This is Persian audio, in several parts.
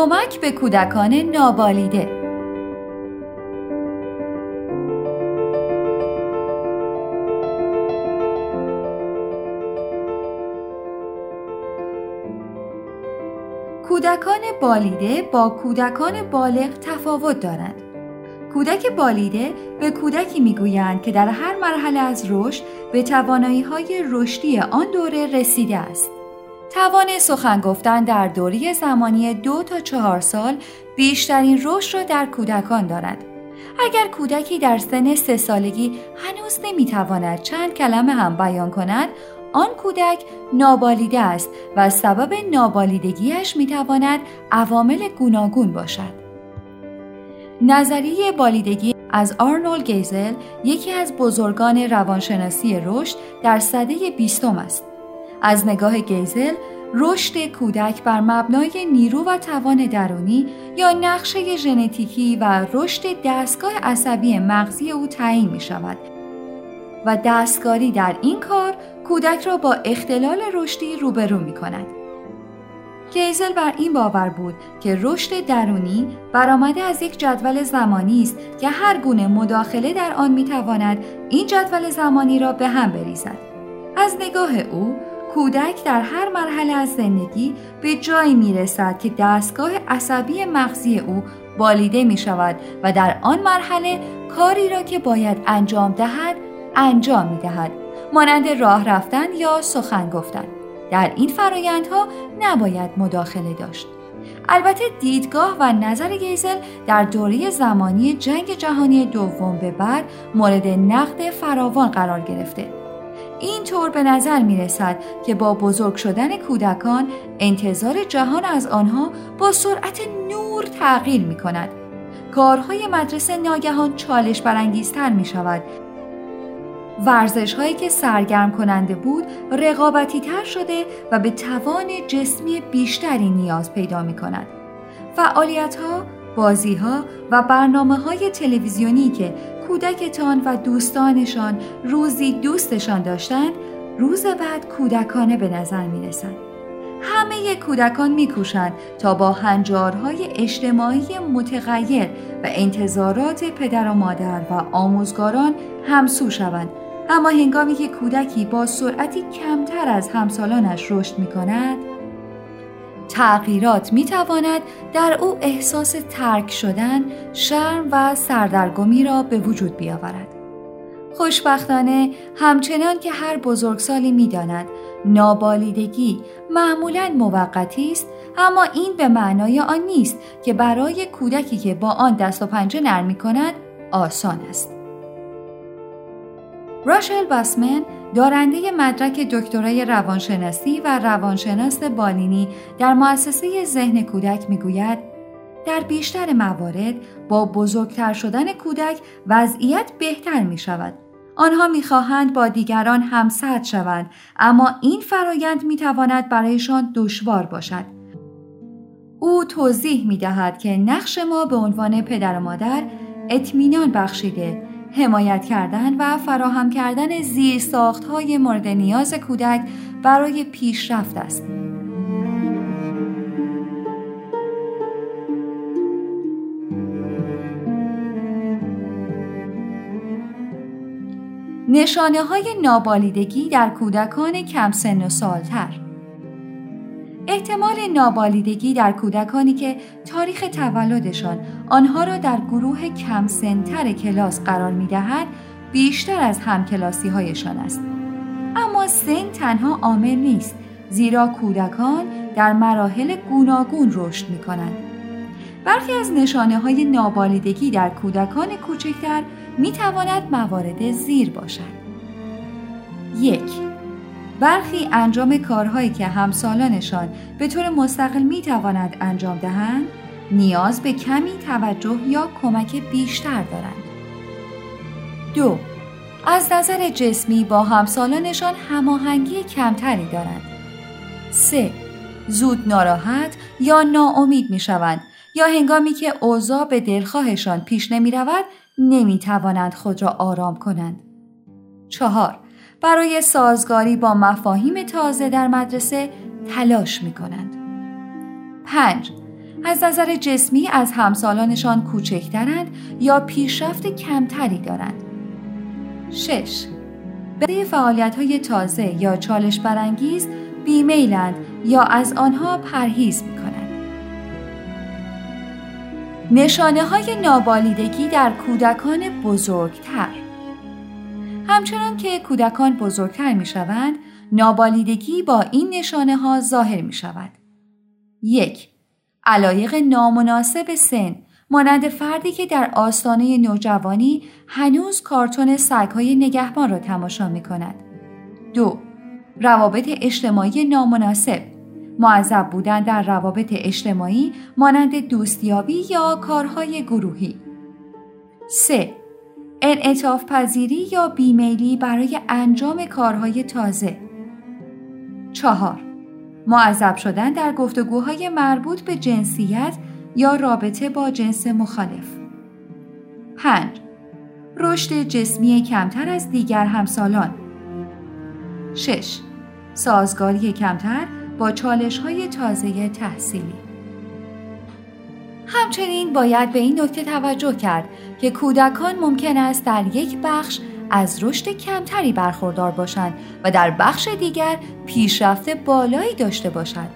کمک به کودکان نابالیده کودکان بالیده با کودکان بالغ تفاوت دارند. کودک بالیده به کودکی می‌گویند که در هر مرحله از رشد به توانایی های رشدی آن دوره رسیده است. توان سخن گفتن در دوره زمانی دو تا چهار سال بیشترین رشد را در کودکان دارد. اگر کودکی در سن سه سالگی هنوز نمی‌تواند چند کلمه هم بیان کند آن کودک نابالیده است و سبب نابالیدگیش می‌تواند عوامل گوناگون باشد. نظریه بالیدگی از آرنولد گیزل یکی از بزرگان روانشناسی رشد در سده بیستم است. از نگاه گیزل رشد کودک بر مبنای نیرو و توان درونی یا نقشه ژنتیکی و رشد دستگاه عصبی مغزی او تعیین می شود و دستکاری در این کار کودک را با اختلال رشدی روبرو می کند. گیزل بر این باور بود که رشد درونی برآمده از یک جدول زمانی است که هر گونه مداخله در آن می تواند این جدول زمانی را به هم بریزد. از نگاه او کودک در هر مرحله از زندگی به جایی می رسد که دستگاه عصبی مغزی او بالیده می شود و در آن مرحله کاری را که باید انجام دهد انجام می دهد مانند راه رفتن یا سخن گفتن. در این فرایندها نباید مداخله داشت. البته دیدگاه و نظر گیزل در دوره زمانی جنگ جهانی دوم به بعد مورد نقد فراوان قرار گرفته. این طور به نظر می رسد که با بزرگ شدن کودکان انتظار جهان از آنها با سرعت نور تغییر می کند. کارهای مدرسه ناگهان چالش برانگیزتر می شود ورزش هایی که سرگرم کننده بود رقابتی تر شده و به توان جسمی بیشتری نیاز پیدا می کند. فعالیت ها، بازی ها و برنامه های تلویزیونی که کودکتان و دوستانشان روزی دوستشان داشتند روز بعد کودکانه به نظر می رسند. همه کودکان میکوشند تا با هنجارهای اجتماعی متغیر و انتظارات پدر و مادر و آموزگاران همسو شوند اما هنگامی که کودکی با سرعتی کمتر از همسالانش رشد می کند تغییرات می تواند در او احساس ترک شدن، شرم و سردرگمی را به وجود بیاورد. خوشبختانه همچنان که هر بزرگسالی می داند نابالیدگی معمولا موقتی است اما این به معنای آن نیست که برای کودکی که با آن دست و پنجه نرم می کند آسان است. راشل باسمن دارنده مدرک دکترای روانشناسی و روانشناس بالینی در مؤسسه ذهن کودک می‌گوید در بیشتر موارد با بزرگتر شدن کودک وضعیت بهتر می شود. آنها می‌خواهند با دیگران همسد شوند اما این فرایند می تواند برایشان دشوار باشد. او توضیح می دهد که نقش ما به عنوان پدر و مادر اطمینان بخشیده حمایت کردن و فراهم کردن زیر های مورد نیاز کودک برای پیشرفت است. نشانه های نابالیدگی در کودکان کم سن و سالتر احتمال نابالیدگی در کودکانی که تاریخ تولدشان آنها را در گروه کم سنتر کلاس قرار می دهد بیشتر از همکلاسی هایشان است. اما سن تنها عامل نیست زیرا کودکان در مراحل گوناگون رشد می کنند. برخی از نشانه های نابالیدگی در کودکان کوچکتر می تواند موارد زیر باشد. یک برخی انجام کارهایی که همسالانشان به طور مستقل می تواند انجام دهند نیاز به کمی توجه یا کمک بیشتر دارند. دو از نظر جسمی با همسالانشان هماهنگی کمتری دارند. سه زود ناراحت یا ناامید می شوند یا هنگامی که اوضاع به دلخواهشان پیش نمی رود نمی توانند خود را آرام کنند. چهار برای سازگاری با مفاهیم تازه در مدرسه تلاش می کنند. 5. از نظر جسمی از همسالانشان کوچکترند یا پیشرفت کمتری دارند. 6. به فعالیت های تازه یا چالش برانگیز بیمیلند یا از آنها پرهیز می کنند. نشانه های نابالیدگی در کودکان بزرگتر همچنان که کودکان بزرگتر می شوند، نابالیدگی با این نشانه ها ظاهر می شود. یک علایق نامناسب سن مانند فردی که در آستانه نوجوانی هنوز کارتون سگهای نگهبان را تماشا می کند. دو روابط اجتماعی نامناسب معذب بودن در روابط اجتماعی مانند دوستیابی یا کارهای گروهی 3. انعطاف پذیری یا بیمیلی برای انجام کارهای تازه 4. معذب شدن در گفتگوهای مربوط به جنسیت یا رابطه با جنس مخالف 5. رشد جسمی کمتر از دیگر همسالان 6. سازگاری کمتر با چالش های تازه تحصیلی همچنین باید به این نکته توجه کرد که کودکان ممکن است در یک بخش از رشد کمتری برخوردار باشند و در بخش دیگر پیشرفت بالایی داشته باشد.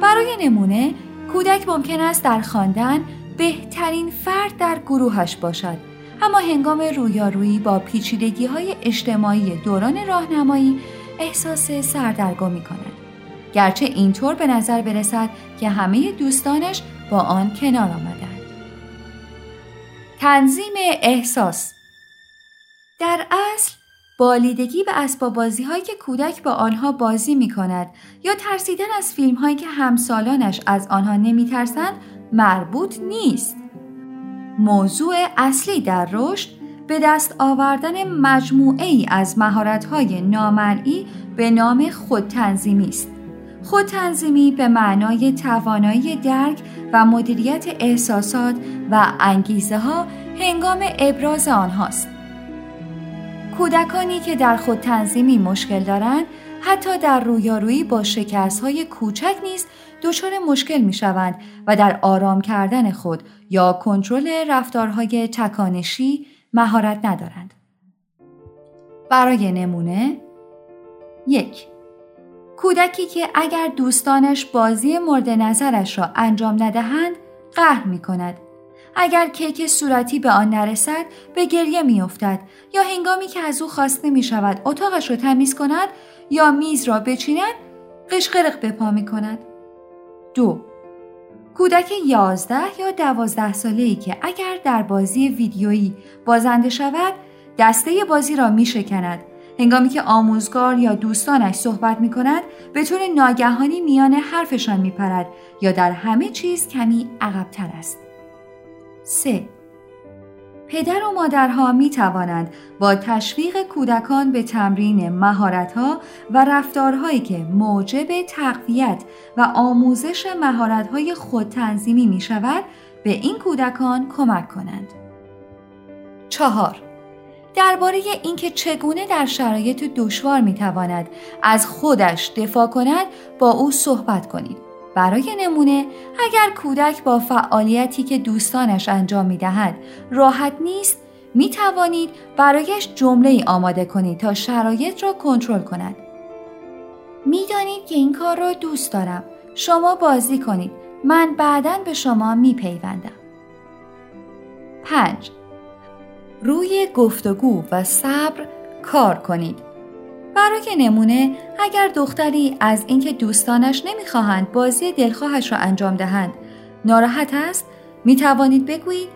برای نمونه کودک ممکن است در خواندن بهترین فرد در گروهش باشد اما هنگام رویارویی با پیچیدگی های اجتماعی دوران راهنمایی احساس سردرگمی کند گرچه اینطور به نظر برسد که همه دوستانش با آن کنار آمدند تنظیم احساس در اصل بالیدگی به اسباب بازی هایی که کودک با آنها بازی می کند یا ترسیدن از فیلم هایی که همسالانش از آنها نمی ترسند مربوط نیست. موضوع اصلی در رشد به دست آوردن مجموعه ای از مهارت های نامرئی به نام خودتنظیمی است. خودتنظیمی به معنای توانایی درک و مدیریت احساسات و انگیزه ها هنگام ابراز آنهاست. کودکانی که در خود تنظیمی مشکل دارند حتی در رویارویی با شکست های کوچک نیز دچار مشکل می شوند و در آرام کردن خود یا کنترل رفتارهای تکانشی مهارت ندارند. برای نمونه یک کودکی که اگر دوستانش بازی مورد نظرش را انجام ندهند قهر می کند اگر کیک صورتی به آن نرسد به گریه میافتد یا هنگامی که از او خواسته می شود اتاقش را تمیز کند یا میز را بچیند قشقرق به پا می کند. دو کودک یازده یا دوازده ساله ای که اگر در بازی ویدیویی بازنده شود دسته بازی را می شکند هنگامی که آموزگار یا دوستانش صحبت می کند به طور ناگهانی میان حرفشان می پرد یا در همه چیز کمی عقبتر است. 3. پدر و مادرها می توانند با تشویق کودکان به تمرین مهارت‌ها و رفتارهایی که موجب تقویت و آموزش مهارت‌های خودتنظیمی می شود به این کودکان کمک کنند. چهار درباره اینکه چگونه در شرایط دشوار می تواند از خودش دفاع کند با او صحبت کنید. برای نمونه اگر کودک با فعالیتی که دوستانش انجام می دهد راحت نیست می توانید برایش جمله ای آماده کنید تا شرایط را کنترل کند. می‌دانید که این کار را دوست دارم. شما بازی کنید. من بعدا به شما می پیوندم. 5. روی گفتگو و صبر کار کنید. برای نمونه اگر دختری از اینکه دوستانش نمی‌خواهند بازی دلخواهش را انجام دهند ناراحت است می توانید بگویید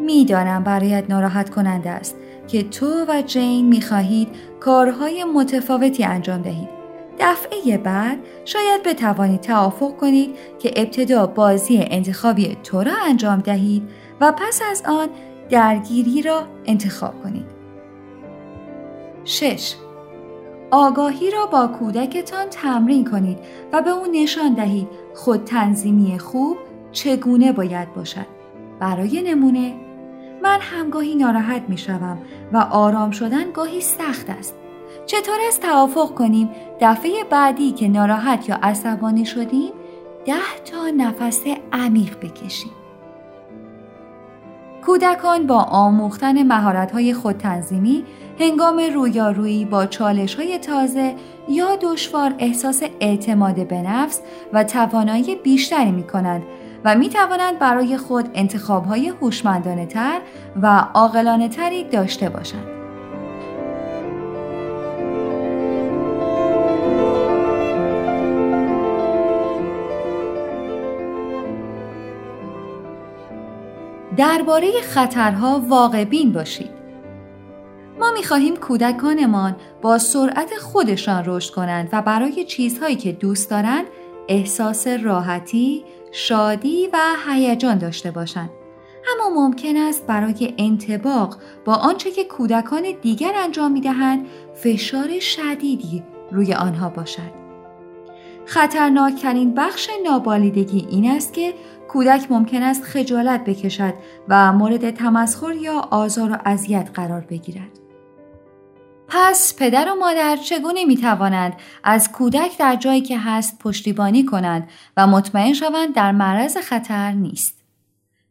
می‌دانم برایت ناراحت کننده است که تو و جین می خواهید کارهای متفاوتی انجام دهید دفعه بعد شاید بتوانید توافق کنید که ابتدا بازی انتخابی تو را انجام دهید و پس از آن درگیری را انتخاب کنید 6. آگاهی را با کودکتان تمرین کنید و به او نشان دهید خود تنظیمی خوب چگونه باید باشد. برای نمونه من همگاهی ناراحت می شوم و آرام شدن گاهی سخت است. چطور است توافق کنیم دفعه بعدی که ناراحت یا عصبانی شدیم ده تا نفس عمیق بکشید. کودکان با آموختن مهارت‌های خودتنظیمی هنگام رویارویی با چالش‌های تازه یا دشوار احساس اعتماد به نفس و توانایی بیشتری می‌کنند و می توانند برای خود انتخاب‌های هوشمندانه تر و عاقلانه تری داشته باشند. درباره خطرها واقع بین باشید. ما می خواهیم کودکانمان با سرعت خودشان رشد کنند و برای چیزهایی که دوست دارند احساس راحتی، شادی و هیجان داشته باشند. اما ممکن است برای انتباق با آنچه که کودکان دیگر انجام می دهند فشار شدیدی روی آنها باشد. خطرناکترین بخش نابالیدگی این است که کودک ممکن است خجالت بکشد و مورد تمسخر یا آزار و اذیت قرار بگیرد. پس پدر و مادر چگونه می توانند از کودک در جایی که هست پشتیبانی کنند و مطمئن شوند در معرض خطر نیست.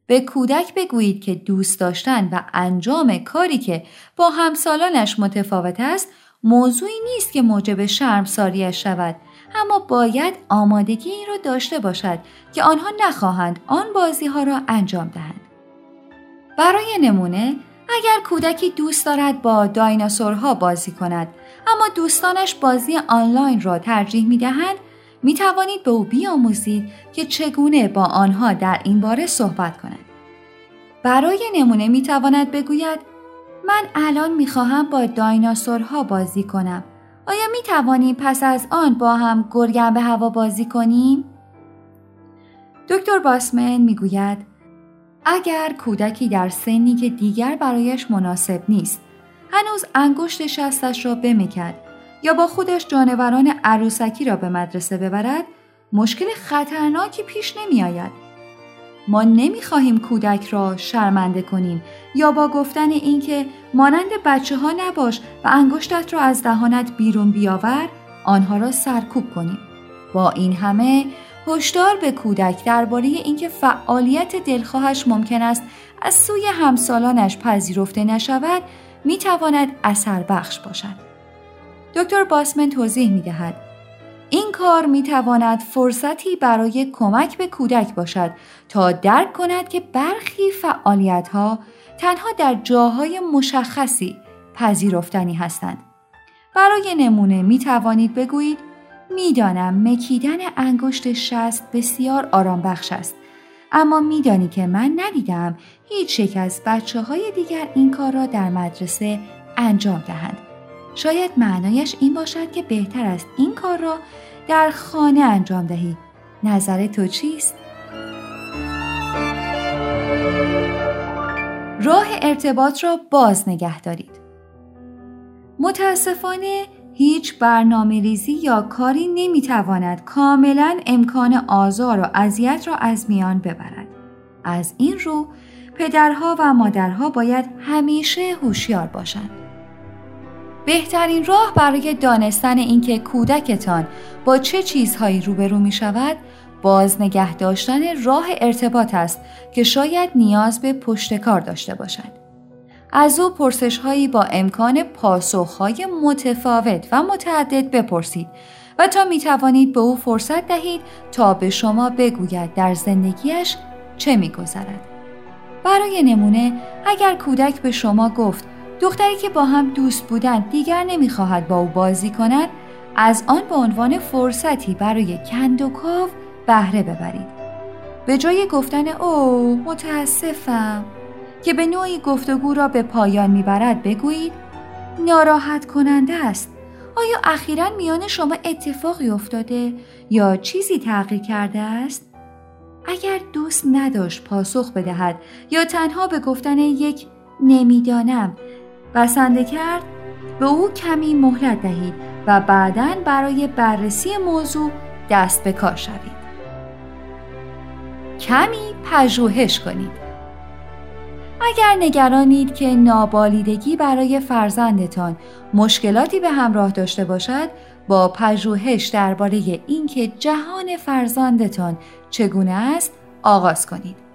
به کودک بگویید که دوست داشتن و انجام کاری که با همسالانش متفاوت است موضوعی نیست که موجب شرمساریش شود اما باید آمادگی این را داشته باشد که آنها نخواهند آن بازی ها را انجام دهند. برای نمونه اگر کودکی دوست دارد با دایناسورها بازی کند اما دوستانش بازی آنلاین را ترجیح می دهند می توانید به او بیاموزید که چگونه با آنها در این باره صحبت کند. برای نمونه می تواند بگوید من الان می خواهم با دایناسورها بازی کنم آیا می توانیم پس از آن با هم گرگم به هوا بازی کنیم؟ دکتر باسمن می گوید اگر کودکی در سنی که دیگر برایش مناسب نیست هنوز انگشت شستش را بمیکد یا با خودش جانوران عروسکی را به مدرسه ببرد مشکل خطرناکی پیش نمی آید. ما نمی‌خواهیم کودک را شرمنده کنیم یا با گفتن اینکه مانند بچه ها نباش و انگشتت را از دهانت بیرون بیاور آنها را سرکوب کنیم. با این همه هشدار به کودک درباره اینکه فعالیت دلخواهش ممکن است از سوی همسالانش پذیرفته نشود می تواند اثر بخش باشد. دکتر باسمن توضیح می دهد این کار می تواند فرصتی برای کمک به کودک باشد تا درک کند که برخی فعالیت ها تنها در جاهای مشخصی پذیرفتنی هستند. برای نمونه می توانید بگویید می‌دانم مکیدن انگشت شست بسیار آرام بخش است اما میدانی که من ندیدم هیچ یک از بچه های دیگر این کار را در مدرسه انجام دهند. شاید معنایش این باشد که بهتر است این کار را در خانه انجام دهی. نظر تو چیست؟ راه ارتباط را باز نگه دارید. متاسفانه هیچ برنامه ریزی یا کاری نمی‌تواند کاملا امکان آزار و اذیت را از میان ببرد. از این رو پدرها و مادرها باید همیشه هوشیار باشند. بهترین راه برای دانستن اینکه کودکتان با چه چیزهایی روبرو می شود باز نگه داشتن راه ارتباط است که شاید نیاز به پشتکار داشته باشد. از او پرسش هایی با امکان پاسخ های متفاوت و متعدد بپرسید و تا می توانید به او فرصت دهید تا به شما بگوید در زندگیش چه می گذرد. برای نمونه اگر کودک به شما گفت دختری که با هم دوست بودند دیگر نمی‌خواهد با او بازی کند از آن به عنوان فرصتی برای کند بهره ببرید. به جای گفتن او متاسفم که به نوعی گفتگو را به پایان می‌برد بگویید ناراحت کننده است. آیا اخیرا میان شما اتفاقی افتاده یا چیزی تغییر کرده است؟ اگر دوست نداشت پاسخ بدهد یا تنها به گفتن یک نمی‌دانم بسنده کرد به او کمی مهلت دهید و بعدا برای بررسی موضوع دست به کار شوید. کمی پژوهش کنید. اگر نگرانید که نابالیدگی برای فرزندتان مشکلاتی به همراه داشته باشد با پژوهش درباره اینکه جهان فرزندتان چگونه است آغاز کنید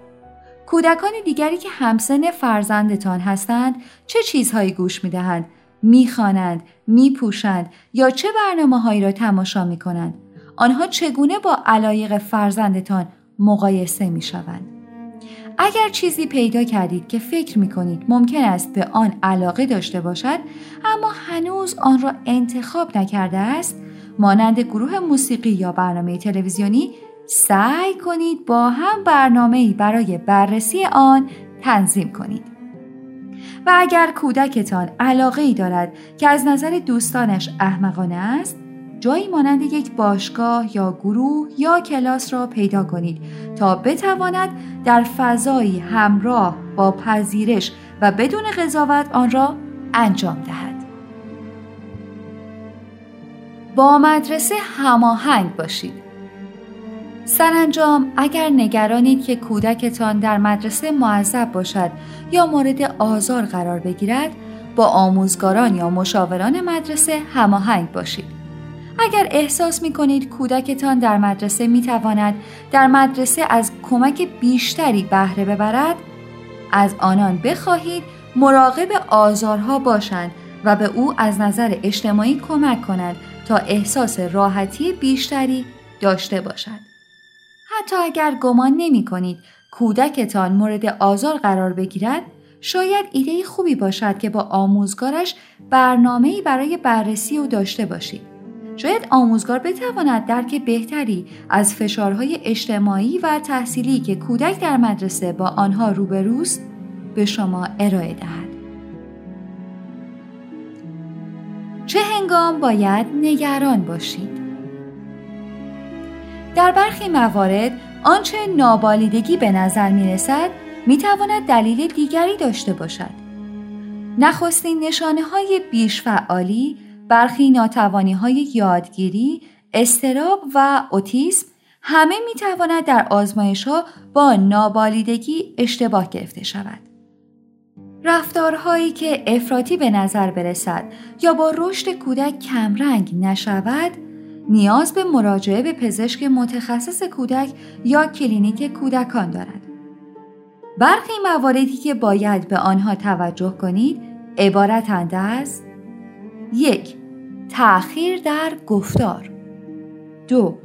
کودکان دیگری که همسن فرزندتان هستند چه چیزهایی گوش می‌دهند؟ می‌خوانند میپوشند یا چه برنامه هایی را تماشا می کنند آنها چگونه با علایق فرزندتان مقایسه می شوند اگر چیزی پیدا کردید که فکر می کنید ممکن است به آن علاقه داشته باشد اما هنوز آن را انتخاب نکرده است مانند گروه موسیقی یا برنامه تلویزیونی سعی کنید با هم برنامه برای بررسی آن تنظیم کنید. و اگر کودکتان علاقه ای دارد که از نظر دوستانش احمقانه است، جایی مانند یک باشگاه یا گروه یا کلاس را پیدا کنید تا بتواند در فضایی همراه با پذیرش و بدون قضاوت آن را انجام دهد. با مدرسه هماهنگ باشید. سرانجام اگر نگرانید که کودکتان در مدرسه معذب باشد یا مورد آزار قرار بگیرد با آموزگاران یا مشاوران مدرسه هماهنگ باشید اگر احساس می کنید کودکتان در مدرسه می تواند در مدرسه از کمک بیشتری بهره ببرد از آنان بخواهید مراقب آزارها باشند و به او از نظر اجتماعی کمک کنند تا احساس راحتی بیشتری داشته باشد. حتی اگر گمان نمی کنید کودکتان مورد آزار قرار بگیرد شاید ایده خوبی باشد که با آموزگارش برنامه‌ای برای بررسی او داشته باشید. شاید آموزگار بتواند درک بهتری از فشارهای اجتماعی و تحصیلی که کودک در مدرسه با آنها روبروست به شما ارائه دهد. چه هنگام باید نگران باشید؟ در برخی موارد آنچه نابالیدگی به نظر می رسد می تواند دلیل دیگری داشته باشد. نخستین نشانه های بیش فعالی برخی ناتوانی های یادگیری، استراب و اوتیسم همه می تواند در آزمایش ها با نابالیدگی اشتباه گرفته شود. رفتارهایی که افراطی به نظر برسد یا با رشد کودک کمرنگ نشود نیاز به مراجعه به پزشک متخصص کودک یا کلینیک کودکان دارد. برخی مواردی که باید به آنها توجه کنید عبارتند از یک تأخیر در گفتار دو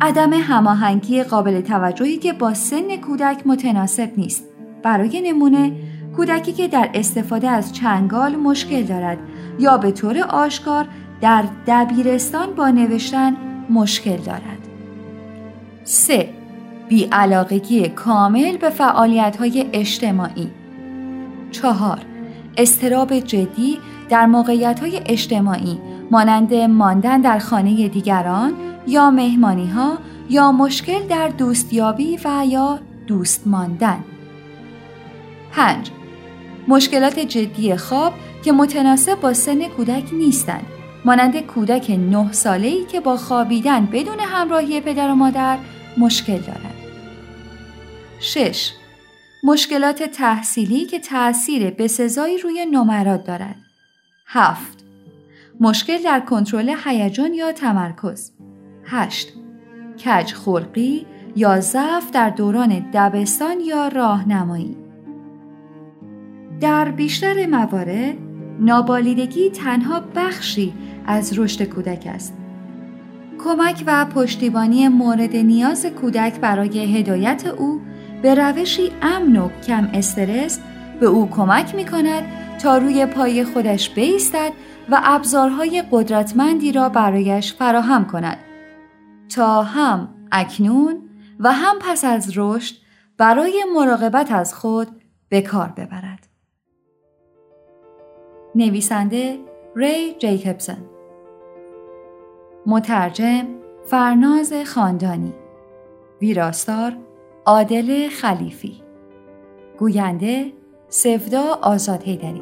عدم هماهنگی قابل توجهی که با سن کودک متناسب نیست برای نمونه کودکی که در استفاده از چنگال مشکل دارد یا به طور آشکار در دبیرستان با نوشتن مشکل دارد. 3. بیعلاقگی کامل به فعالیت های اجتماعی 4. استراب جدی در موقعیت های اجتماعی مانند ماندن در خانه دیگران یا مهمانی ها یا مشکل در دوستیابی و یا دوست ماندن 5. مشکلات جدی خواب که متناسب با سن کودک نیستند مانند کودک نه ساله ای که با خوابیدن بدون همراهی پدر و مادر مشکل دارد. 6. مشکلات تحصیلی که تأثیر بسزایی روی نمرات دارد. 7. مشکل در کنترل هیجان یا تمرکز. 8. کج خلقی یا ضعف در دوران دبستان یا راهنمایی. در بیشتر موارد نابالیدگی تنها بخشی از رشد کودک است. کمک و پشتیبانی مورد نیاز کودک برای هدایت او به روشی امن و کم استرس به او کمک می کند تا روی پای خودش بیستد و ابزارهای قدرتمندی را برایش فراهم کند تا هم اکنون و هم پس از رشد برای مراقبت از خود به کار ببرد. نویسنده ری جیکبسن مترجم فرناز خاندانی. ویراستار عادل خلیفی. گوینده سفدا آزاد هیدری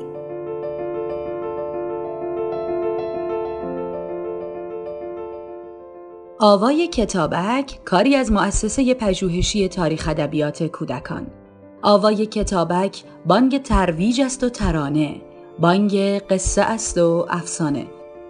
آوای کتابک کاری از مؤسسه پژوهشی تاریخ ادبیات کودکان. آوای کتابک بانگ ترویج است و ترانه بانگ قصه است و افسانه.